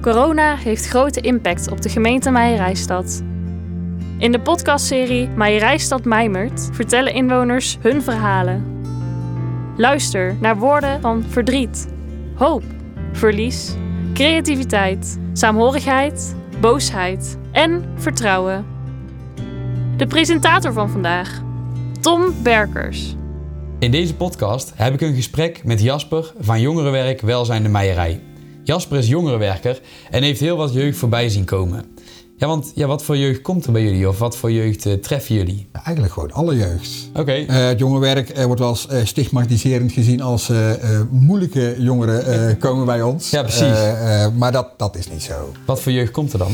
Corona heeft grote impact op de gemeente Meijerijstad. In de podcastserie Meijerijstad Mijmert vertellen inwoners hun verhalen. Luister naar woorden van verdriet, hoop, verlies, creativiteit, saamhorigheid, boosheid en vertrouwen. De presentator van vandaag, Tom Berkers. In deze podcast heb ik een gesprek met Jasper van Jongerenwerk Welzijn de Meijerij. Jasper is jongerenwerker en heeft heel wat jeugd voorbij zien komen. Ja, want ja, wat voor jeugd komt er bij jullie of wat voor jeugd uh, treffen jullie? Eigenlijk gewoon alle jeugd. Oké. Uh, het jongerenwerk uh, wordt wel eens stigmatiserend gezien als moeilijke jongeren komen bij ons. Ja, precies. maar dat, dat is niet zo. Wat voor jeugd komt er dan?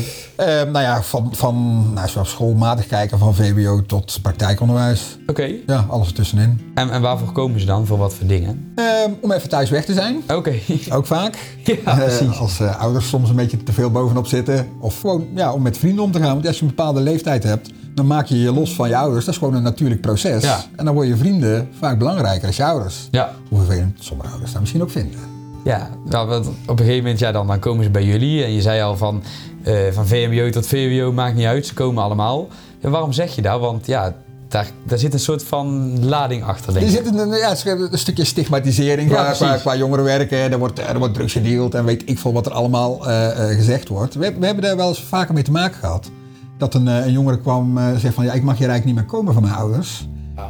nou ja, van, van nou, zoals schoolmatig kijken, van VWO tot praktijkonderwijs. Oké. Ja, alles ertussenin. En, en waarvoor komen ze dan? Voor wat voor dingen? om even thuis weg te zijn. Oké. Ook vaak. Ja, precies. als ouders soms een beetje te veel bovenop zitten. Of gewoon ja, om met vrienden om te gaan. Want als je een bepaalde leeftijd hebt, dan maak je je los van je ouders. Dat is gewoon een natuurlijk proces. Ja. En dan worden je vrienden vaak belangrijker als je ouders. Ja. Hoe vervelend sommige ouders dat misschien ook vinden. Ja, nou, want op een gegeven moment ja, dan, dan komen ze bij jullie. En je zei al van, uh, van VMBO tot VWO maakt niet uit, ze komen allemaal. En waarom zeg je dat? Want ja, daar, daar zit een soort van lading achter, denk Er ik. zit een, ja, een stukje stigmatisering Ja, qua, qua, jongeren werken. Er wordt, er wordt drugs gedeeld en weet ik veel wat er allemaal eh, eh, gezegd wordt. We, we hebben daar wel eens vaker mee te maken gehad. Dat een, eh, een jongere kwam en zegt van ja, ik mag hier eigenlijk niet meer komen van mijn ouders.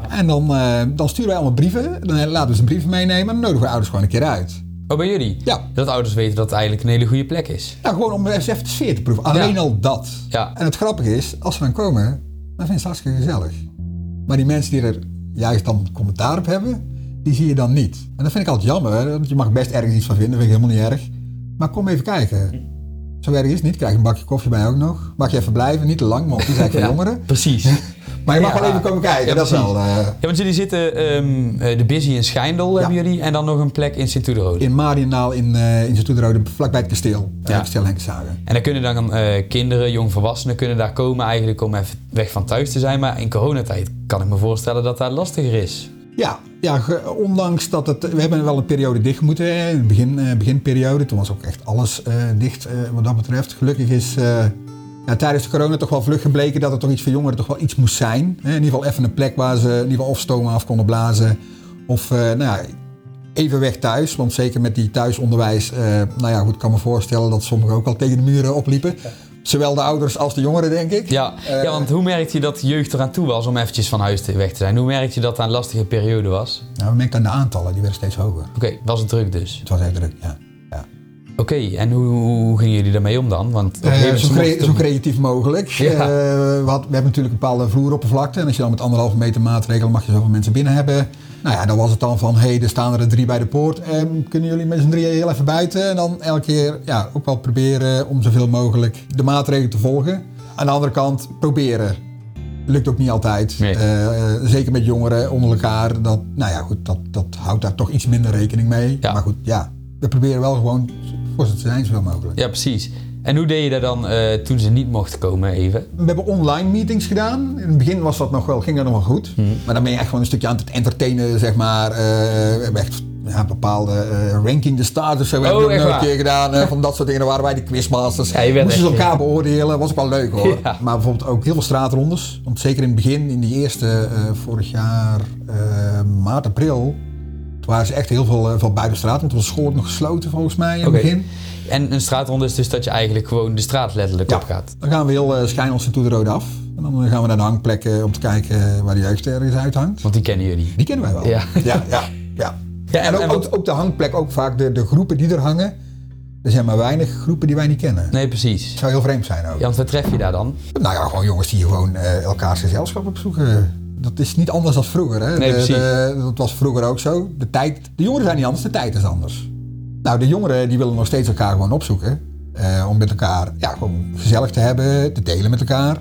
En dan, dan sturen wij allemaal brieven. Dan laten we ze brieven meenemen en dan nodigen we ouders gewoon een keer uit. Oh, bij jullie? Ja. Dat ouders weten dat het eigenlijk een hele goede plek is. Nou, gewoon om even de sfeer te proeven. Alleen Ja. al dat. Ja. En het grappige is, als ze dan komen, dan vinden ze het hartstikke gezellig. Maar die mensen die er juist dan commentaar op hebben, die zie je dan niet. En dat vind ik altijd jammer, hè, want je mag best ergens iets van vinden, vind ik helemaal niet erg. Maar kom even kijken. Zo erg is het niet, krijg een bakje koffie bij ook nog. Mag je even blijven, niet te lang, want die zijn voor jongeren. Precies. Maar je mag wel even komen kijken, dat is wel... eh, Ja, want jullie zitten ehm, eh, de Busy in Schijndel hebben jullie en dan nog een plek in Sint-Oederode. in Mariendaal in, eh in Zoeterode, vlakbij het kasteel. Ja. Kasteel Henkenshagen. En dan kunnen dan kinderen, jongvolwassenen kunnen daar komen eigenlijk om even weg van thuis te zijn. Maar in coronatijd kan ik me voorstellen dat dat lastiger is. Ja, ja ondanks dat het... We hebben wel een periode dicht moeten, hè, in de begin, beginperiode. Toen was ook echt alles dicht wat dat betreft. Gelukkig is ja, tijdens de corona toch wel vlug gebleken dat het toch iets voor jongeren toch wel iets moest zijn. In ieder geval even een plek waar ze in ieder geval of stomen af konden blazen. Of eh, nou ja, even weg thuis. Want zeker met die thuisonderwijs, eh, nou ja, goed, ik kan me voorstellen dat sommigen ook al tegen de muren opliepen. Zowel de ouders als de jongeren, denk ik. Ja, Eh, ja, want hoe merkt je dat jeugd eraan toe was om eventjes van huis te, weg te zijn? Hoe merkt je dat dat een lastige periode was? Nou, we merken aan de aantallen, die werden steeds hoger. Oké, was het druk dus? Het was echt druk, ja. Oké, en hoe, hoe gingen jullie daarmee om dan? Want Eh, zo, zo creatief mogelijk. Ja. Eh, we, had- we hebben natuurlijk een bepaalde vloeroppervlakte. En als je dan met anderhalve meter maatregelen mag je zoveel mensen binnen hebben. Nou ja, dan was het dan van, hé, hey, er staan er drie bij de poort. En kunnen jullie met z'n drieën heel even buiten? En dan elke keer ja, ook wel proberen om zoveel mogelijk de maatregelen te volgen. Aan de andere kant, proberen. Lukt ook niet altijd. Nee. Zeker met jongeren onder elkaar. Dat, nou ja, goed, dat, dat houdt daar toch iets minder rekening mee. Ja. Maar goed, ja, we proberen wel gewoon ze te zijn zoveel mogelijk. Ja, precies. En hoe deed je dat dan eh, toen ze niet mochten komen even? We hebben online meetings gedaan. In het begin was dat nog wel, ging dat nog wel goed. Maar dan ben je echt gewoon een stukje aan het entertainen, zeg maar. Eh, we hebben echt ja, bepaalde eh, ranking de stars of zo. hebben Oh, we echt nog een waar? keer gedaan. van dat soort dingen. Dan waren wij de quizmasters. Ja, Moesten ze elkaar beoordelen. Was ook wel leuk hoor. Ja. Maar bijvoorbeeld ook heel veel straatrondes. Want zeker in het begin, in die eerste, vorig jaar, maart, april. Waren ze echt heel veel, eh, veel buiten de straat. Want toen was school nog gesloten volgens mij in het begin. En een straatronde is dus dat je eigenlijk gewoon de straat letterlijk Ja. op gaat. Dan gaan we heel uh, Schijnels en Toederode af. En dan gaan we naar de hangplekken om te kijken waar de jeugd ergens uithangt. Want die kennen jullie. Die kennen wij wel. Ja. ja, ja. ja. Ja, En, ook, en wat- ook, ook de hangplek, ook vaak de, de groepen die er hangen. Er zijn maar weinig groepen die wij niet kennen. Nee, precies. Het zou heel vreemd zijn ook. Ja, want wat tref je daar dan? Nou ja, gewoon jongens die gewoon eh, elkaars gezelschap opzoeken. Dat is niet anders dan vroeger. Hè? Nee, De- dat was vroeger ook zo. De, tijd, de jongeren zijn niet anders, de tijd is anders. Nou, de jongeren die willen nog steeds elkaar gewoon opzoeken. eh, om met elkaar ja, gewoon gezellig te hebben, te delen met elkaar.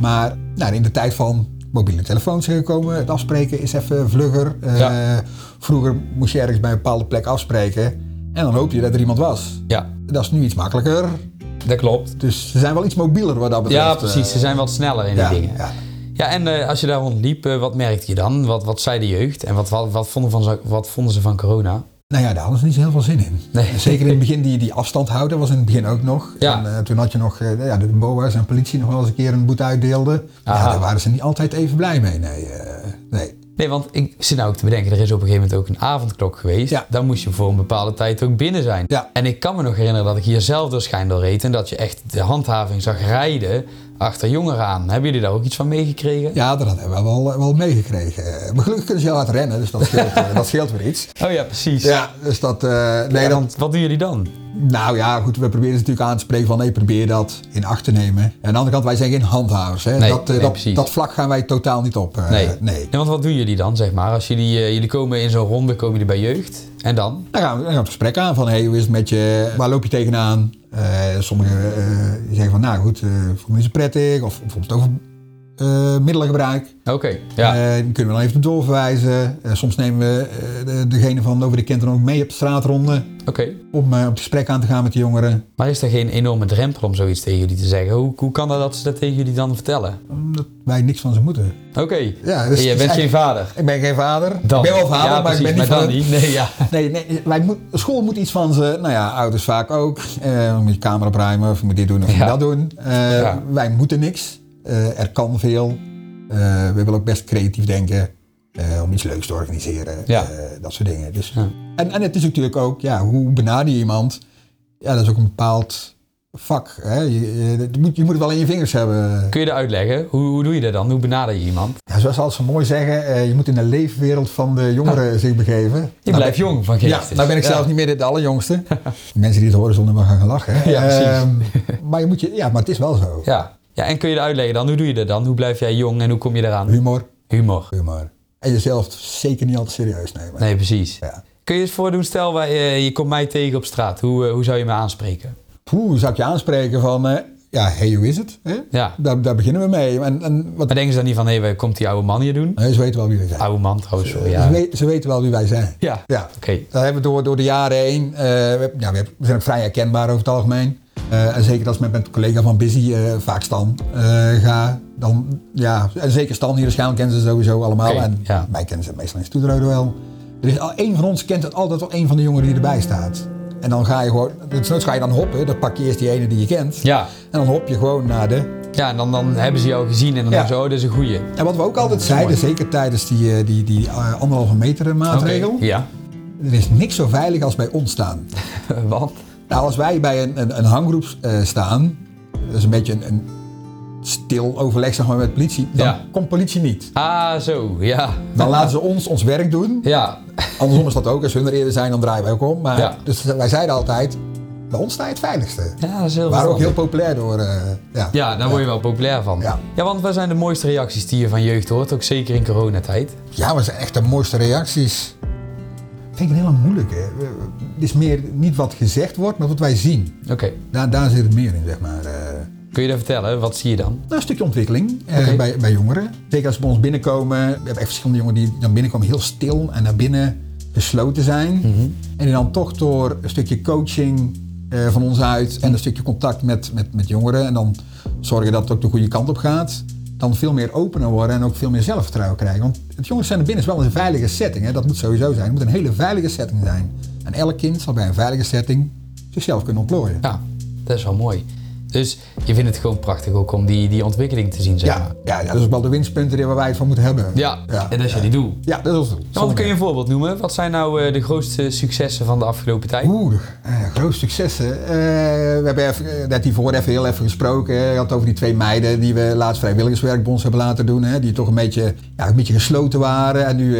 Maar nou, in de tijd van mobiele telefoons zijn gekomen, het afspreken is even vlugger. Eh, Ja. Vroeger moest je ergens bij een bepaalde plek afspreken. En dan hoop je dat er iemand was. Ja, Dat is nu iets makkelijker. dat klopt. Dus ze zijn wel iets mobieler wat dat betreft. Ja, precies. Ze zijn wat sneller in ja, die dingen. ja. Ja, en eh, als je daar rondliep, eh, wat merkte je dan? Wat, wat zei de jeugd? En wat, wat, wat, vonden van, ze- wat vonden ze van corona? Nou ja, daar hadden ze niet zo heel veel zin in. Nee. Zeker in het begin die, die afstand houden was in het begin ook nog. Ja. En, eh, toen had je nog ja, de BOA's en politie nog wel eens een keer een boete uitdeelde. Aha. Ja, daar waren ze niet altijd even blij mee. Nee, nee. Nee, want ik zit nou ook te bedenken, er is op een gegeven moment ook een avondklok geweest. Ja. Dan moest je voor een bepaalde tijd ook binnen zijn. Ja. En ik kan me nog herinneren dat ik hier zelf door Schijndel reed en dat je echt de handhaving zag rijden achter jongeren aan. Hebben jullie daar ook iets van meegekregen? Ja, dat hebben we wel, wel meegekregen. Maar gelukkig kunnen ze heel hard rennen, dus dat scheelt, eh, dat scheelt weer iets. Oh ja, precies. Ja, dus dat... eh, nee, Ja, dan, wat doen jullie dan? Nou ja, goed, we proberen ze natuurlijk aan te spreken van... nee, probeer dat in acht te nemen. En aan de andere kant, wij zijn geen handhavers. Hè. Nee, dat, eh, nee, dat, dat vlak gaan wij totaal niet op. eh, Nee. nee. Ja, want wat doen jullie dan, zeg maar? Als jullie, eh, jullie komen in zo'n ronde, komen jullie bij jeugd. En dan? Dan gaan we, dan gaan we het gesprek aan van, hey, hoe is het met je? Waar loop je tegenaan? Eh sommigen zeggen van, nou goed, voel me niet zo prettig. Of bijvoorbeeld over eh, middelengebruik. Oké, ja. Eh, die kunnen we dan even doorverwijzen. Eh, soms nemen we de, degene van over de kind dan ook mee op de straatronde. Oké. Om op het gesprek aan te gaan met de jongeren. Maar is er geen enorme drempel om zoiets tegen jullie te zeggen? Hoe, hoe kan dat dat ze dat tegen jullie dan vertellen? Omdat wij niks van ze moeten. Oké. Ja, dus je het bent geen vader? Ik ben geen vader. Dan. Ik ben wel vader, ja, maar precies, ik ben niet maar dan niet. Nee, ja. Nee, nee wij moet, school moet iets van ze. Nou ja, ouders vaak ook. Moet je kamer opruimen of je moet dit doen of Ja. moet dat doen. Ja. Wij moeten niks. Eh, er kan veel. Eh, we willen ook best creatief denken. eh, om iets leuks te organiseren. Ja. Dat soort dingen. Dus, Ja. en, en het is natuurlijk ook, ja, hoe benader je iemand? Ja, dat is ook een bepaald vak. Hè? Je, je, je moet, je moet het wel in je vingers hebben. Kun je dat uitleggen? Hoe, hoe doe je dat dan? Hoe benader je iemand? Ja, zoals ze altijd zo mooi zeggen, je moet in de leefwereld van de jongeren zich begeven. Je Nou, blijft jong van geest. Ja, nou ben ik zelf niet meer de allerjongste. De mensen die het horen zullen maar gaan lachen. hè. Ja, precies. Ehm, maar, je moet je, ja, maar het is wel zo. Ja. Ja, en kun je dat uitleggen dan? Hoe doe je dat dan? Hoe blijf jij jong en hoe kom je eraan? Humor, Humor. humor. En jezelf zeker niet altijd serieus nemen. Nee, precies. Ja. Kun je eens voordoen, stel wij, eh, je komt mij tegen op straat. Hoe, eh, hoe zou je me aanspreken? Hoe zou ik je aanspreken van, eh, ja, hey, hoe is het? Hè? Ja. Daar, daar beginnen we mee. En, en wat, Maar denken ze dan niet van, hé, waar komt die oude man hier doen? nee, ze weten wel wie wij zijn. Oude man trouwens, sorry. Ze, Ja, weten, ze weten wel wie wij zijn. ja. Ja. oké. Dat hebben we door, door de jaren heen. we, ja, we, zijn ook vrij herkenbaar over het algemeen. Eh, en zeker als ik met mijn collega van Busy, eh, vaak Stan, eh, ga. Dan, ja, en zeker Stan hier waarschijnlijk kennen ze sowieso allemaal. En ja. mij kennen ze meestal in Stoederode wel. Er is al één van ons kent het altijd wel één van de jongeren die erbij staat. En dan ga je gewoon, dus ga je dan hoppen. Dan pak je eerst die ene die je kent. Ja, En dan hop je gewoon naar de ja en dan, dan hebben ze jou gezien en dan Ja. oh, dat is een goeie. En wat we ook altijd zeiden, zeker tijdens die, die, die anderhalve meter maatregel. Ja, Er is niks zo veilig als bij ons staan. want? Nou, als wij bij een, een, een hanggroep eh, staan, dat is een beetje een, een stil overleg zeg maar, met politie, dan Ja. komt politie niet. Ah, zo, ja. Dan laten ze ons ons werk doen. Ja, Andersom is dat ook. Als hun er eerder zijn, dan draaien wij ook om. Maar, Ja. Dus wij zeiden altijd, bij ons sta je het veiligste. ja dat is heel We waren ook heel populair door. eh, ja. Ja, daar word je wel populair van. Ja. ja, want wat zijn de mooiste reacties die je van jeugd hoort? Ook zeker in coronatijd. ja, het zijn echt de mooiste reacties. Ik vind het heel moeilijk. Hè. We- Het is meer niet wat gezegd wordt, maar wat wij zien. Oké. Daar, daar zit het meer in, zeg maar. eh. Kun je dat vertellen? Wat zie je dan? Nou, een stukje ontwikkeling eh, bij, bij jongeren. Zeker als ze bij ons binnenkomen. We hebben echt verschillende jongeren die dan binnenkomen heel stil en naar binnen gesloten zijn. Mhm. En die dan toch door een stukje coaching eh, van ons uit en een stukje contact met, met, met jongeren en dan zorgen dat het ook de goede kant op gaat. Dan veel meer opener worden en ook veel meer zelfvertrouwen krijgen. Want het jongeren zijn er binnen is wel een veilige setting. Hè? Dat moet sowieso zijn. Het moet een hele veilige setting zijn. En elk kind zal bij een veilige setting zichzelf kunnen ontplooien. Ja, dat is wel mooi. Dus je vindt het gewoon prachtig ook om die, die ontwikkeling te zien, zeg Ja, maar. ja, ja, dat is ook wel de winstpunten die waar wij het van moeten hebben. Ja, en dat is jullie doel. Ja, dat is ons doel. Kun je een voorbeeld noemen? Wat zijn nou eh, de grootste successen van de afgelopen tijd? Oeh, eh, grote successen. Eh, we hebben even, net hiervoor even heel even gesproken. Je had het over die twee meiden die we laatst vrijwilligerswerk bij ons hebben laten doen. Hè, die toch een beetje, ja, een beetje gesloten waren. En nu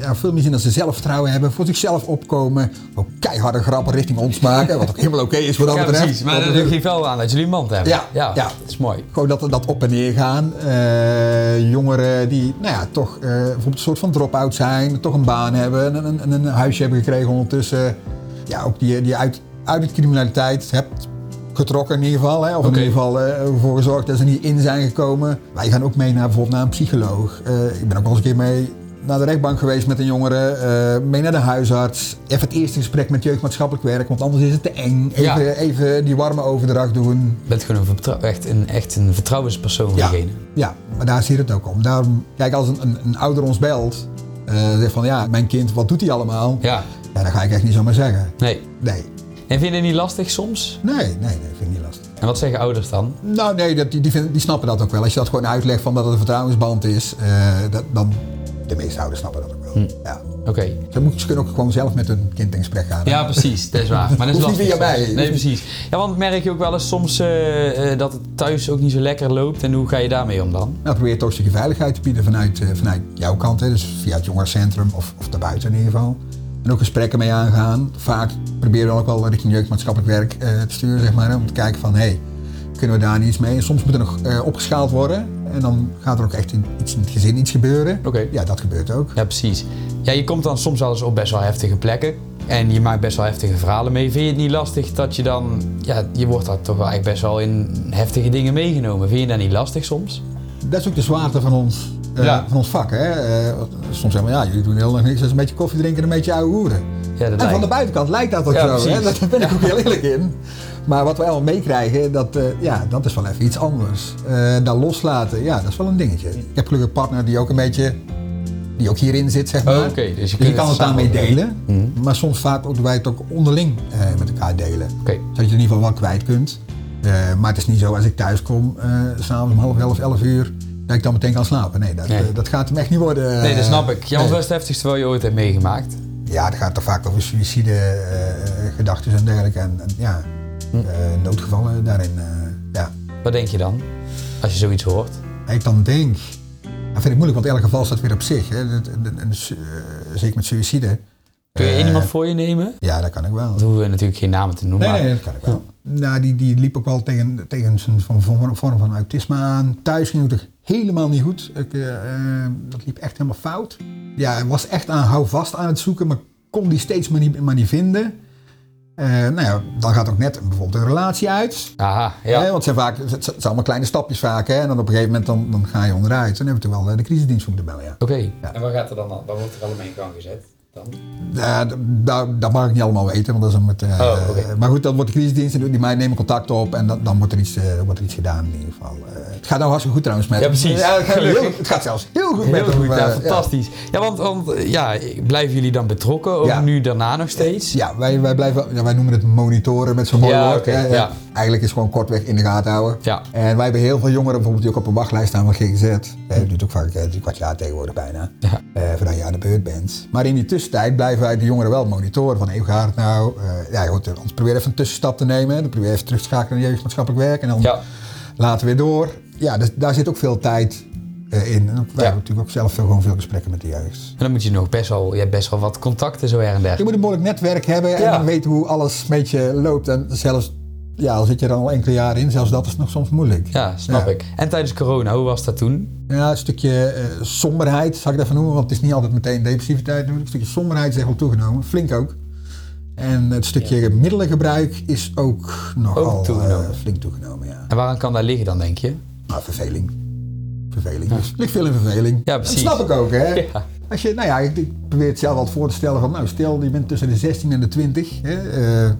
ja, veel meer zin dat ze zelfvertrouwen hebben. Voor zichzelf opkomen. Ook keiharde grappen richting ons maken. Wat ook helemaal oké is wat dat Ja, betreft. precies. Maar dat geeft wel aan dat jullie hebben. Ja, ja, ja. dat is mooi. Gewoon dat, dat op en neer gaan. Eh, jongeren die nou ja, toch eh, bijvoorbeeld een soort van drop-out zijn, toch een baan hebben, en een, een, een huisje hebben gekregen ondertussen. Ja, ook die, die uit, uit de criminaliteit hebt getrokken in ieder geval. Hè, of in ieder geval eh, ervoor gezorgd dat ze niet in zijn gekomen. Wij gaan ook mee naar bijvoorbeeld naar een psycholoog. Ik ben ook wel eens een keer mee naar de rechtbank geweest met een jongere, eh, mee naar de huisarts. Even het eerste gesprek met jeugdmaatschappelijk werk, want anders is het te eng. Even, Ja. even die warme overdracht doen. Je bent gewoon een, echt, een, echt een vertrouwenspersoon Ja. diegene. Ja, maar daar zit het ook om. Daarom, kijk, als een, een, een ouder ons belt, eh zegt van ja, mijn kind, wat doet hij allemaal? Ja, Ja, dat ga ik echt niet zomaar zeggen. Nee. Nee. En vind je het niet lastig soms? Nee, nee, nee, vind ik niet lastig. En wat zeggen ouders dan? Nou nee, dat, die, die snappen dat ook wel. Als je dat gewoon uitlegt van dat het een vertrouwensband is, eh, dat, dan de meeste ouders snappen dat ook wel. Hm. Ja. Oké. Ze, moeten, ze kunnen ook gewoon zelf met hun kind in gesprek gaan. Ja, precies. Dat is waar. Maar dat is Hoeft niet lastig via mij. Nee, precies. Ja, want merk je ook wel eens soms eh, eh, dat het thuis ook niet zo lekker loopt. En hoe ga je daarmee om dan? Nou, probeer toch een stukje veiligheid te bieden vanuit, eh, vanuit jouw kant. Hè. Dus via het jongerencentrum of, of daarbuiten in ieder geval. En ook gesprekken mee aangaan. Vaak proberen we ook wel richting jeugdmaatschappelijk werk eh, te sturen, zeg maar. hè, Om te kijken van, hé, hey, kunnen we daar iets mee? En soms moet er nog opgeschaald worden. En dan gaat er ook echt in, iets in het gezin iets gebeuren. Oké. Ja, dat gebeurt ook. Ja, precies. Ja, je komt dan soms wel eens op best wel heftige plekken. En je maakt best wel heftige verhalen mee. Vind je het niet lastig dat je dan... Ja, je wordt daar toch wel eigenlijk best wel in heftige dingen meegenomen. Vind je dat niet lastig soms? Dat is ook de zwaarte van ons, eh, Ja. van ons vak. Hè? Eh, soms zeggen we, ja, jullie doen heel nog niks. Dat is een beetje koffie drinken en een beetje ouwe hoeren. Ja, dat En van de buitenkant lijkt dat ook Ja, zo. Hè? Daar ben ik ook heel eerlijk in. Maar wat we allemaal meekrijgen, dat, eh, ja, dat is wel even iets anders. Daar loslaten, ja, dat is wel een dingetje. Ik heb gelukkig een partner die ook een beetje, die ook hierin zit, zeg maar. Oh, oké. Dus je Dus je kan het daarmee delen. Mhm. Maar soms vaak ook, wij het ook onderling eh, met elkaar delen. Zodat je het in ieder geval wel kwijt kunt. Maar het is niet zo als ik thuis kom, s'avonds om half elf, elf uur, dat ik dan meteen kan slapen. Nee, dat, Nee. dat gaat hem echt niet worden. Nee, dat snap ik. Ja, want nee. wat is het heftigste wat je ooit hebt meegemaakt? Ja, het gaat toch vaak over suïcide, gedachten en dergelijke. En, en ja, noodgevallen daarin. eh, ja. Wat denk je dan? Als je zoiets hoort? Ik dan denk, dat vind ik moeilijk, want elk geval staat weer op zich. Hè. Eh, zeker met suïcide. Kun je Eh, iemand voor je nemen? Ja, dat kan ik wel. Dat hoeven we natuurlijk geen namen te noemen. Nee, nee, dat kan ik wel. Nou, die, die liep ook wel tegen, tegen zijn van, vorm van autisme aan. Thuis ging het helemaal niet goed. Ik, eh, eh, dat liep echt helemaal fout. Ja, hij was echt aan houvast aan het zoeken, maar kon die steeds maar niet, maar niet vinden. Eh, nou ja, dan gaat ook net bijvoorbeeld een relatie uit. Aha, ja. Hè, want het zijn, vaak, het zijn allemaal kleine stapjes vaak. Hè, en dan op een gegeven moment dan, dan ga je onderuit. Dan hebben we toch wel eh, de crisisdienst voor moeten bellen. Ja. Oké. Ja. En waar gaat er dan al? Waar wordt er allemaal in gang gezet? Dan? Ja, d- daar- dat mag ik niet allemaal weten, want dat is met. eh, Oh. Maar goed, dan wordt de crisisdienst en die mij nemen contact op en dan, dan wordt, er iets, eh, wordt er iets gedaan in ieder geval. Eh, het gaat nou hartstikke goed trouwens met. Ja, precies. Ja, het, gaat heel- het gaat zelfs heel goed met Heel hem, goed, eh, ja, fantastisch. Ja, want, want eh, ja, blijven jullie dan betrokken, ook Ja. nu daarna nog steeds? Ja, wij, wij, blijven, ja, wij noemen het monitoren met zo'n mooi Ja, woord. ja. Eigenlijk is het gewoon kortweg in de gaten houden. Ja. En wij hebben heel veel jongeren bijvoorbeeld die ook op een wachtlijst staan van GGZ. Eh, Dat duurt ook vaak eh, drie kwart jaar tegenwoordig bijna. Ja. Eh, voordat je aan de beurt bent. Maar in die tussentijd blijven wij de jongeren wel monitoren. Van hey, hoe gaat het nou? Eh, ja, goed, ons proberen even een tussenstap te nemen. Dan proberen even terug te schakelen naar jeugdmaatschappelijk werk. En dan Ja. laten we weer door. Ja, dus daar zit ook veel tijd eh, in. En wij hebben natuurlijk ook zelf veel, gewoon veel gesprekken met de jeugd. En dan moet je nog best wel, je hebt best wel wat contacten zo her en der. Je moet een behoorlijk netwerk hebben en Ja. dan weten hoe alles een beetje loopt. En zelfs, ja, al zit je er al enkele jaren in, zelfs dat is nog soms moeilijk. Ja, snap Ja. ik. En tijdens corona, hoe was dat toen? Ja, een stukje eh, somberheid, zou ik dat even noemen, want het is niet altijd meteen depressiviteit. natuurlijk. Een stukje somberheid is echt wel toegenomen, flink ook. En het stukje middelengebruik is ook nogal Ook toegenomen. eh, flink toegenomen, ja. En waaraan kan dat liggen dan, denk je? Maar verveling. Verveling. Dus er ligt veel in verveling. Ja, precies. Dat snap ik ook, hè. Ja. Als je, nou ja, ik, ik probeer het zelf altijd voor te stellen van, nou stel je bent tussen de 16 en de 20, hè, eh,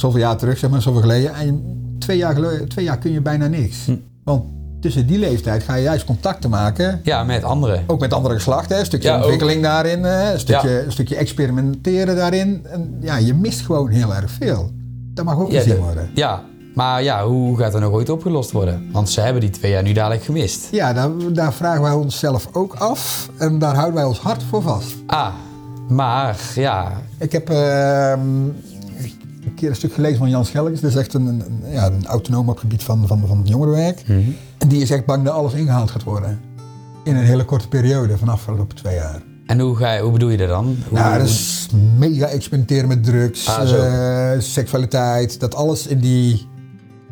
zoveel jaar terug, zeg maar, zoveel geleden, en twee jaar, geleden, twee jaar kun je bijna niks. Hm. Want tussen die leeftijd ga je juist contacten maken, Ja, met anderen. ook met andere geslachten, een stukje Ja, ook. ontwikkeling daarin, een, stukje, Ja. een stukje experimenteren daarin. En ja, je mist gewoon heel erg veel. Dat mag ook Ja, gezien de- worden. ja, maar ja, hoe gaat dat nog ooit opgelost worden? Want ze hebben die twee jaar nu dadelijk gemist. Ja, daar, daar vragen wij onszelf ook af en daar houden wij ons hart voor vast. Ah, maar ja, Ik heb ehm, een keer een stuk gelezen van Jan Schelkes. Dat is echt een, een, ja, een autonoom op het gebied van, van, van het jongerenwerk. En die is echt bang dat alles ingehaald gaat worden. In een hele korte periode, vanaf de afgelopen twee jaar. en hoe, ga je, hoe bedoel je dat dan? Hoe, Nou, dat is mega experimenteren met drugs, Ah, eh, seksualiteit. Dat alles in, die,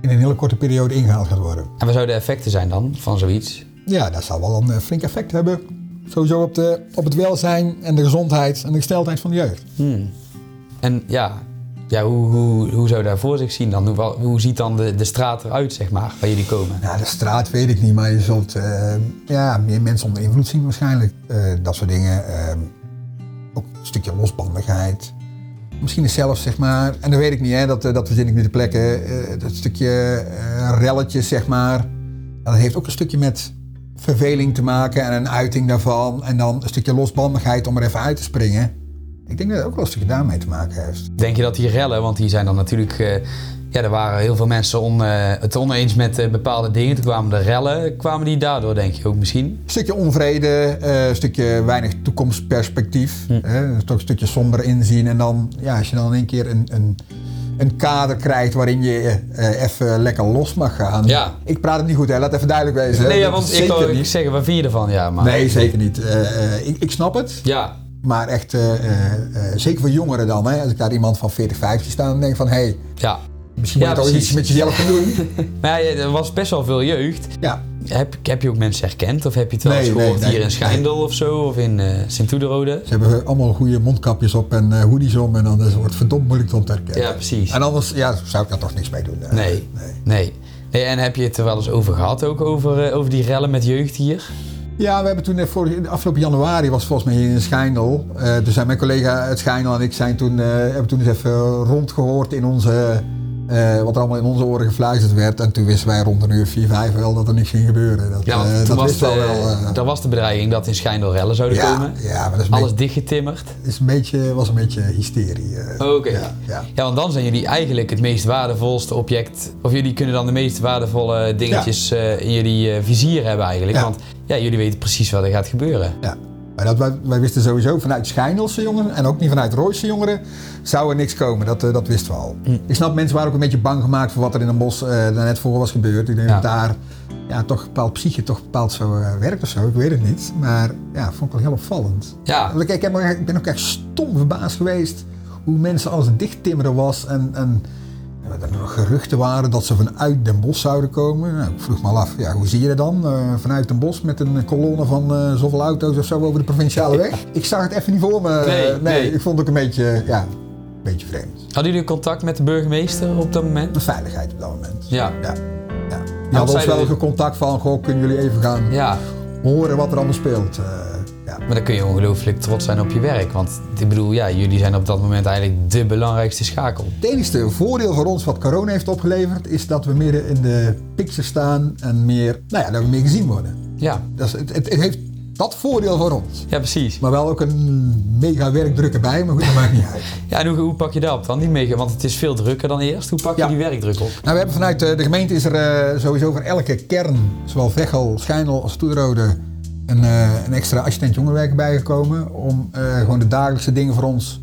in een hele korte periode ingehaald gaat worden. En wat zouden de effecten zijn dan van zoiets? Ja, dat zal wel een eh, flink effect hebben. Sowieso op, de, op het welzijn en de gezondheid en de gesteldheid van de jeugd. Hmm. En ja, ja hoe, hoe, hoe zou dat voor zich zien dan? Hoe, hoe ziet dan de, de straat eruit, zeg maar, waar jullie komen? Nou, de straat weet ik niet, maar je zult eh, ja, meer mensen onder invloed zien waarschijnlijk. Eh, dat soort dingen. eh, ook een stukje losbandigheid. Misschien is zelfs, zeg maar, en dat weet ik niet, hè, dat, eh, dat verzin ik nu de plekken, dat stukje relletjes, zeg maar. Dat heeft ook een stukje met verveling te maken en een uiting daarvan. En dan een stukje losbandigheid om er even uit te springen. Ik denk dat het ook wel een stukje daarmee te maken heeft. Denk je dat die rellen, want die zijn dan natuurlijk... eh, ja, er waren heel veel mensen on, eh, het oneens met eh, bepaalde dingen. Toen kwamen de rellen. Kwamen die daardoor, denk je ook misschien? Een stukje onvrede, een stukje weinig toekomstperspectief. Hm. hè, toch een stukje somber inzien. En dan, ja, als je dan in één keer een, een, een kader krijgt waarin je even lekker los mag gaan. Ja. Ik praat het niet goed, hè? laat even duidelijk wezen. Nee, ja, want ik niet. zeggen, wat vind je ervan? Ja, maar... Nee, zeker niet. Ik, ik snap het. Ja, Maar echt, eh, eh, eh, zeker voor jongeren dan. Hè? Als ik daar iemand van 40, 50 sta, dan denk ik van... hé, hey, ja. misschien Ja, moet je toch precies. iets met jezelf gaan doen. Maar ja, er was best wel veel jeugd. ja. Heb, heb je ook mensen herkend? Of heb je het wel Nee, eens gehoord nee, hier in. Schijndel of zo? Of in Sint-Oederode? Ze hebben allemaal goede mondkapjes op en hoodies om. En dan wordt het verdomd moeilijk om te herkennen. Ja, precies. En anders ja, zou ik daar toch niks mee doen. Nee. Nee. nee. En heb je het er wel eens over gehad, ook over, over die rellen met jeugd hier? Ja, we hebben toen, eh, vorig, afgelopen januari was volgens mij hier in Schijndel. Eh toen zijn mijn collega uit Schijndel en ik zijn toen, eh, hebben toen eens even rondgehoord in onze, eh, wat er allemaal in onze oren gefluisterd werd. En toen wisten wij rond een uur 4, 5 wel dat er niks ging gebeuren. Dat, Ja, eh, toen dat was, wel. daar was de bedreiging dat in Schijndel rellen zouden ja, komen. ja, maar dat is Alles dichtgetimmerd. is een beetje, was een beetje hysterie. Oké. Ja, ja. Ja, want dan zijn jullie eigenlijk het meest waardevolste object. Of jullie kunnen dan de meest waardevolle dingetjes in jullie vizier hebben eigenlijk. Want ja, jullie weten precies wat er gaat gebeuren. Ja. Maar dat, wij, wij wisten sowieso vanuit Schijndelse jongeren en ook niet vanuit Rooise jongeren zou er niks komen. Dat, eh, dat wisten we al. Hm. Ik snap, mensen waren ook een beetje bang gemaakt voor wat er in een bos eh daar net voor was gebeurd. Ik denk Ja. dat daar ja, toch bepaald psyche toch bepaald zo eh, werkt of zo. Ik weet het niet. Maar ja, vond ik wel heel opvallend. Ja, Want Ik, ik, heb, me- ik ben ook echt stom verbaasd geweest hoe mensen alles dichttimmeren was. En, en er nog geruchten waren dat ze vanuit Den Bosch zouden komen. Nou, ik vroeg me al af, ja, hoe zie je dat dan? Eh, vanuit Den Bosch met een kolonne van eh, zoveel auto's of zo over de provinciale weg? Ik zag het even niet voor me. Nee, nee, nee. ik vond het ook een beetje, ja, een beetje vreemd. hadden jullie contact met de burgemeester op dat moment? De veiligheid op dat moment. Ja. Ja. ja. Die hadden ons wel jullie? contact van, goh, kunnen jullie even gaan Ja, horen wat er allemaal speelt? Eh, ja. maar dan kun je ongelooflijk trots zijn op je werk. Want ik bedoel, ja, jullie zijn op dat moment eigenlijk de belangrijkste schakel. Het enige voordeel voor ons wat corona heeft opgeleverd, is dat we meer in de picture staan en meer, nou ja, dat we meer gezien worden. Ja, Dat is, het, het, heeft dat voordeel voor ons. ja precies. Maar wel ook een mega werkdruk erbij, maar goed, dat maakt niet uit. Ja, en hoe, hoe pak je dat op dan? Die mega, want het is veel drukker dan eerst. Hoe pak je Ja. die werkdruk op? Nou, we hebben vanuit eh, de gemeente is er eh, sowieso voor elke kern, zowel Veghel, Schijndel als Toerode, een, eh, een extra assistent jongerenwerker bijgekomen om eh, gewoon de dagelijkse dingen voor ons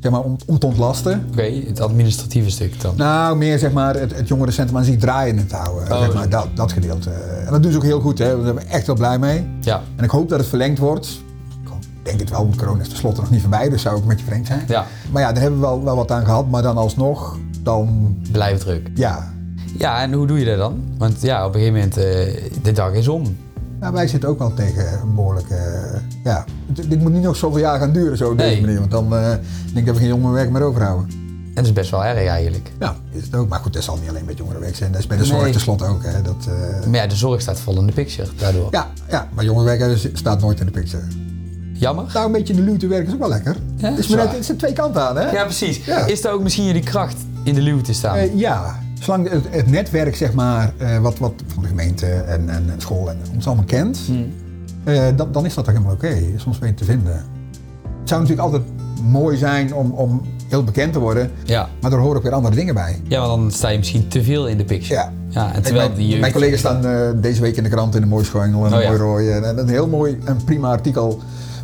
zeg maar, om, om te ontlasten. Oké, het administratieve stuk dan. Nou, meer zeg maar het, het jongerencentrum aan zich draaiende te houden. Oh, zeg zo. maar, dat, dat gedeelte. En dat doen ze ook heel goed, hè. daar zijn we echt wel blij mee. Ja, En ik hoop dat het verlengd wordt. Ik denk het wel, want corona is tenslotte nog niet voorbij, dus zou ook een beetje vreemd zijn. ja, Maar ja, daar hebben we wel, wel wat aan gehad, maar dan alsnog, dan blijf druk. ja. Ja, en hoe doe je dat dan? Want ja, op een gegeven moment, eh, de dag is om. Nou, wij zitten ook wel tegen een behoorlijke, eh, ja, dit, moet niet nog zoveel jaar gaan duren zo op deze Nee. manier, want dan eh, denk ik dat we geen jongerenwerk meer overhouden. En dat is best wel erg eigenlijk. Ja, is het ook. Maar goed, dat zal niet alleen met jongerenwerk zijn, dat is bij de Nee. zorg tenslotte ook. Hè. Dat, eh, Maar ja, de zorg staat vol in de picture daardoor. ja, ja, maar jongerenwerk staat nooit in de picture. Jammer. Nou, een beetje in de luwte werken is ook wel lekker. Ja, het, is maar net, het zijn twee kanten aan, hè? Ja, precies. Ja. Is daar ook misschien jullie kracht in de luw te staan? Ja, zolang het, het netwerk zeg maar, eh, wat, wat van de gemeente en, en school en ons allemaal kent, Hmm. eh, dat, dan is dat toch helemaal oké. Soms weet je te vinden. Het zou natuurlijk altijd mooi zijn om, om heel bekend te worden, Ja. maar er horen ook weer andere dingen bij. ja, want dan sta je misschien te veel in de picture. Ja. ja en terwijl mijn, die jeugd... mijn collega's staan eh, deze week in de krant in een mooi schoengel en Oh, een ja. mooi rooi. En, en een heel mooi en prima artikel.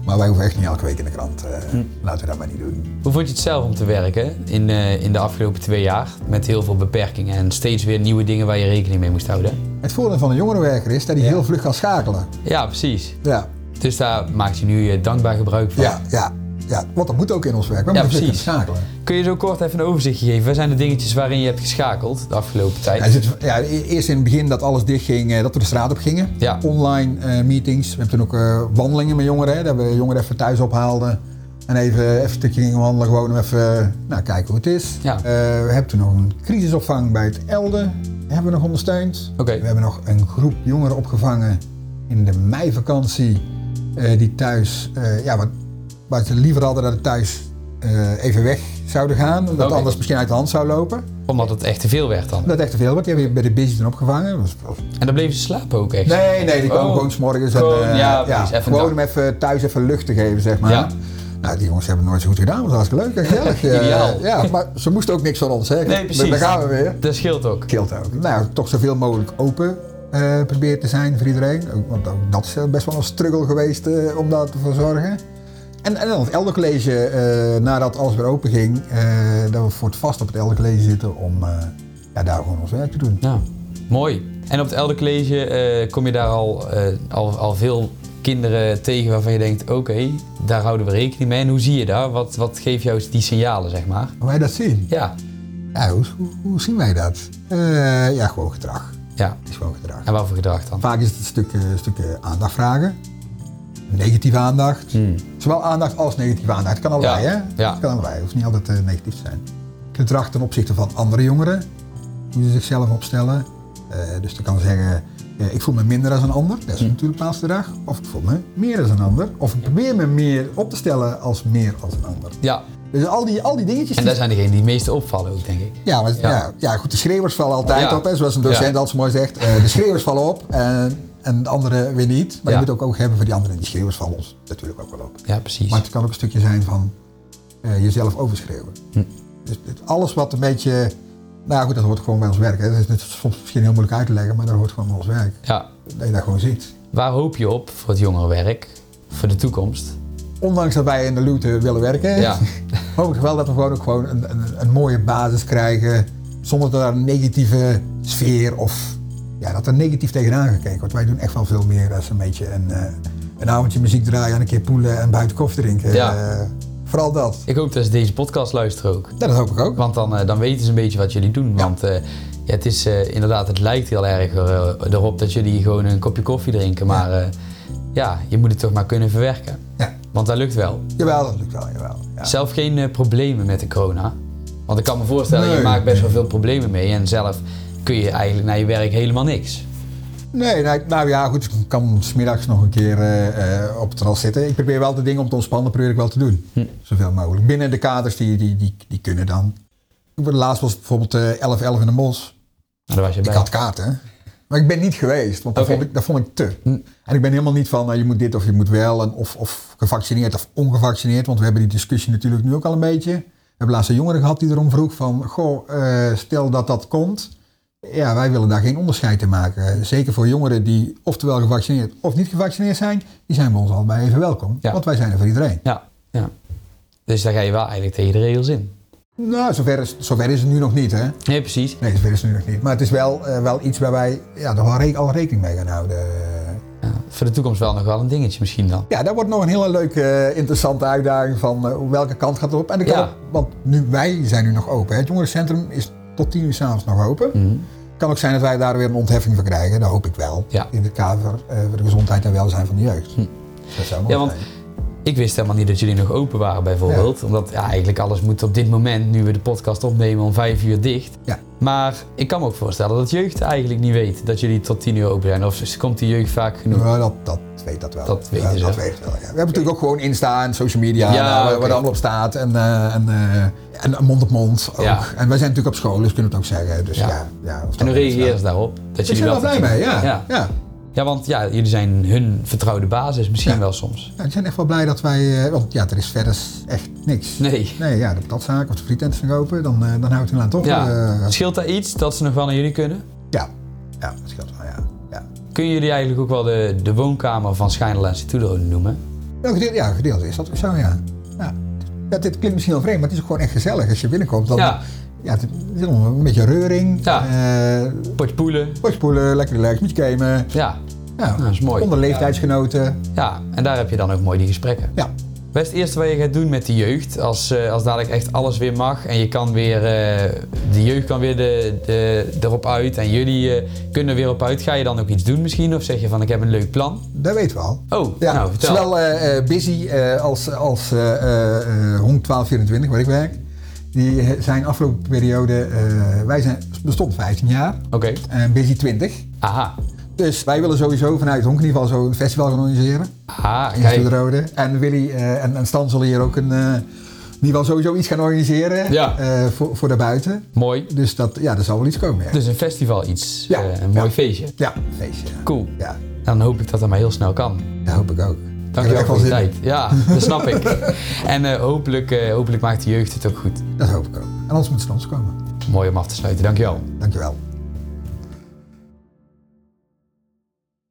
Maar wij hoeven echt niet elke week in de krant. Hm. Laten we dat maar niet doen. Hoe vond je het zelf om te werken in, eh, in de afgelopen twee jaar? Met heel veel beperkingen en steeds weer nieuwe dingen waar je rekening mee moest houden. Het voordeel van een jongerenwerker is dat hij Ja. heel vlug kan schakelen. Ja, precies. Ja, Dus daar maakt je nu eh, dankbaar gebruik van. ja, ja. Ja. Want dat moet ook in ons werk. We Ja, moeten precies. schakelen. Kun je zo kort even een overzichtje geven? Wat zijn de dingetjes waarin je hebt geschakeld de afgelopen tijd? Ja, zit- ja, eerst in het begin dat alles dichtging, eh, dat we de straat op gingen. Ja. Online eh, meetings. We hebben toen ook eh, wandelingen met jongeren. Hè, dat we jongeren even thuis ophaalden. En even, even een stukje gingen wandelen, gewoon om even nou, kijken hoe het is. Ja. We hebben toen nog een crisisopvang bij het Elde. Hebben we nog ondersteund. Oké. We hebben nog een groep jongeren opgevangen in de meivakantie. die thuis, ja, wat, wat ze liever hadden dat het thuis eh, even weg zouden gaan. Omdat het Oké. anders misschien uit de hand zou lopen. Omdat het echt te veel werd dan. Dat echt te veel, want die hebben we bij de busy toen opgevangen. Dat was- was En dan bleven ze slapen ook echt? Nee, nee, die komen Oh. gewoon s'morgens. en, eh, ja, precies, gewoon om even thuis even lucht te geven, zeg maar. Ja. Nou, die jongens hebben het nooit zo goed gedaan, dat was hartstikke leuk en gezellig. Eh, Ideaal. ja, maar ze moesten ook niks van ons zeggen. Nee, precies. Daar gaan we weer. Dat scheelt ook. Scheelt ook. Nou, toch zoveel mogelijk open proberen te zijn voor iedereen. Want ook dat is best wel een struggle geweest om daar te voor zorgen. En, en dan het Elder College, eh, nadat alles weer open ging, eh, dat we voor het vast op het Elder College zitten om eh, ja, daar gewoon ons werk te doen. Nou, mooi. En op het Elder College eh, kom je daar al, al, al veel kinderen tegen waarvan je denkt, oké, daar houden we rekening mee. En hoe zie je dat? Wat, wat geeft jou die signalen, zeg maar? Hoe wij dat zien? Ja, Ja, hoe, hoe, hoe zien wij dat? Ja, gewoon gedrag. ja. Het is gewoon gedrag. En wat voor gedrag dan? Vaak is het een stuk, een stuk aandacht vragen. Negatieve aandacht. Hmm. Zowel aandacht als negatieve aandacht. Het kan allebei, Ja, hè? ja. Het kan allebei. Het hoeft niet altijd eh, negatief te zijn. Gedrag ten opzichte van andere jongeren. Hoe ze zichzelf opstellen. Eh, dus je kan zeggen, eh, ik voel me minder als een ander. Dat is natuurlijk bepaald gedrag. Of ik voel me meer als een ander. Of ik probeer me meer op te stellen als meer als een ander. Ja, Dus al die, al die dingetjes... en dat zijn degenen die het meeste opvallen ook, denk ik. ja, maar, Ja. ja. Ja, goed, de schreeuwers vallen altijd Ja. op, hè, zoals een docent altijd zo mooi zegt. De schreeuwers vallen op en, en de anderen weer niet. Maar Ja. je moet ook oog hebben voor die anderen. Die schreeuwers vallen ons natuurlijk ook wel op. Ja, precies. Maar het kan ook een stukje zijn van eh, jezelf overschreeuwen. Hm. Dus het- alles wat een beetje... Nou goed, dat hoort gewoon bij ons werk. Hè. Dat is soms misschien heel moeilijk uit te leggen, maar dat hoort gewoon bij ons werk. Ja, Dat je dat gewoon ziet. waar hoop je op voor het jongerenwerk, voor de toekomst? Ondanks dat wij in de Lute willen werken, Ja. hoop ik wel dat we gewoon ook gewoon een, een, een mooie basis krijgen. Zonder dat er een negatieve sfeer of ja, dat er negatief tegenaan gekeken wordt. Wij doen echt wel veel meer dan een beetje een, eh, een avondje muziek draaien en een keer poelen en buiten koffie drinken. Ja. Eh, vooral dat. Ik hoop dat ze deze podcast luisteren ook. Ja, dat hoop ik ook. Want dan, eh, dan weten ze een beetje wat jullie doen. Ja. Want ja, het is inderdaad, het lijkt heel erg erop dat jullie gewoon een kopje koffie drinken. Maar ja, je moet het toch maar kunnen verwerken. Ja. Want dat lukt wel. Jawel, dat lukt wel. Jawel. Ja. Zelf geen problemen met de corona. Want ik kan me voorstellen, je maakt best wel veel problemen mee. En zelf kun je eigenlijk naar je werk helemaal niks. Nee, nou, nou ja, goed. Ik kan smiddags nog een keer eh, eh, op het terras zitten. Ik probeer wel de dingen om te ontspannen, probeer ik wel te doen. Hm. Zoveel mogelijk. Binnen de kaders die, die, die, die kunnen dan. Laatst was bijvoorbeeld eh 11-11 in de Mos. Nou, daar was je Ik bij. had kaarten. Maar ik ben niet geweest, want dat, vond, ik, dat vond ik te. Hm. En ik ben helemaal niet van, nou, je moet dit of je moet wel, en of, of gevaccineerd of ongevaccineerd. Want we hebben die discussie natuurlijk nu ook al een beetje. We hebben laatst een jongere gehad die erom vroeg van, goh, eh, stel dat dat komt. Ja, wij willen daar geen onderscheid in maken. Zeker voor jongeren die oftewel gevaccineerd of niet gevaccineerd zijn, die zijn bij ons allebei even welkom. Ja. Want wij zijn er voor iedereen. Ja, ja. Dus daar ga je wel eigenlijk tegen de regels in. Nou, zover is, zover is het nu nog niet, hè? Nee, precies. Nee, zover is het nu nog niet. Maar het is wel, eh, wel iets waar wij ja, er wel al rekening mee gaan houden. Ja, voor de toekomst wel nog wel een dingetje misschien dan. Ja, dat wordt nog een hele leuke, eh, interessante uitdaging van eh, welke kant gaat het op. En de Ja. want nu, wij zijn nu nog open. Hè. Het jongerencentrum is tot tien uur s'avonds nog open. Mhm. kan ook zijn dat wij daar weer een ontheffing voor krijgen. Dat hoop ik wel. Ja. In het kader eh, voor de gezondheid en welzijn van de jeugd. Hm. Dat zou mooi Ja, want zijn. Ik wist helemaal niet dat jullie nog open waren bijvoorbeeld. Omdat ja, eigenlijk alles moet op dit moment, nu we de podcast opnemen, om vijf uur dicht. Ja. Maar ik kan me ook voorstellen dat jeugd eigenlijk niet weet dat jullie tot tien uur open zijn. Of komt die jeugd vaak genoeg? Ja, dat, dat weet dat wel. Dat weten ze. Dat weten wel, ja. We hebben natuurlijk ook gewoon Insta en social media. Ja, nou, waar- oké. Waar allemaal op staat. En, eh, en, eh, en mond op mond ook. Ja. En wij zijn natuurlijk op school, dus kunnen we het ook zeggen. Dus Ja. ja. En hoe reageren ze daarop? Dat Ik jullie ben er wel blij mee, ja. Ja. want ja, jullie zijn hun vertrouwde basis misschien Ja. wel soms. Ja, ik ben echt wel blij dat wij, eh, want ja, er is verder echt niks. Nee. Nee, ja, de patatzaak of de frietent zijn open, dan, eh, dan houdt het aan toch. Ja. eh, Scheelt daar iets dat ze nog wel naar jullie kunnen? ja. ja, dat scheelt wel, ja. ja. Kun jullie eigenlijk ook wel de, de woonkamer van Schijnel en Situdo noemen? Ja, gedeeld, ja, gedeeld is dat ook zo, ja. ja. Ja, dit klinkt misschien heel vreemd, maar het is ook gewoon echt gezellig. Als je binnenkomt, dan Ja. Ja. het is allemaal een beetje reuring. Ja. eh, Potje poelen. Lekker relaxed, met je gamen. Ja. Ja, dat is mooi. Onder leeftijdsgenoten. ja, en daar heb je dan ook mooi die gesprekken. Ja. Wat is het eerste wat je gaat doen met de jeugd? Als, eh, als dadelijk echt alles weer mag en je kan weer, eh, de jeugd kan weer de, de, erop uit en jullie kunnen er weer op uit. Ga je dan ook iets doen misschien? Of zeg je van ik heb een leuk plan? Dat weten we al. Oh, Ja, nou vertel. zowel Busy als, als Honk 1224, waar ik werk. Die zijn afgelopen periode, eh, wij zijn, bestond 15 jaar Oké, en Busy 20. aha. Dus wij willen sowieso vanuit Honk in ieder geval zo een festival gaan organiseren. Aha, In kijk. de Rode. En Willy eh, en, en Stan zullen hier ook een, in ieder geval sowieso iets gaan organiseren Ja. voor, voor daarbuiten. Mooi. Dus dat, ja, er zal wel iets komen. Ja, Dus een festival iets. Ja. Een mooi Ja. feestje. ja feestje. Cool. Ja, Dan hoop ik dat dat maar heel snel kan. dat hoop ik ook. Dankjewel voor je wel tijd. Ja, dat snap ik. En eh, hopelijk, eh, hopelijk maakt de jeugd het ook goed. Dat hoop ik ook. En anders moet ze naar ons komen. Mooi om af te sluiten. Dankjewel. Dankjewel.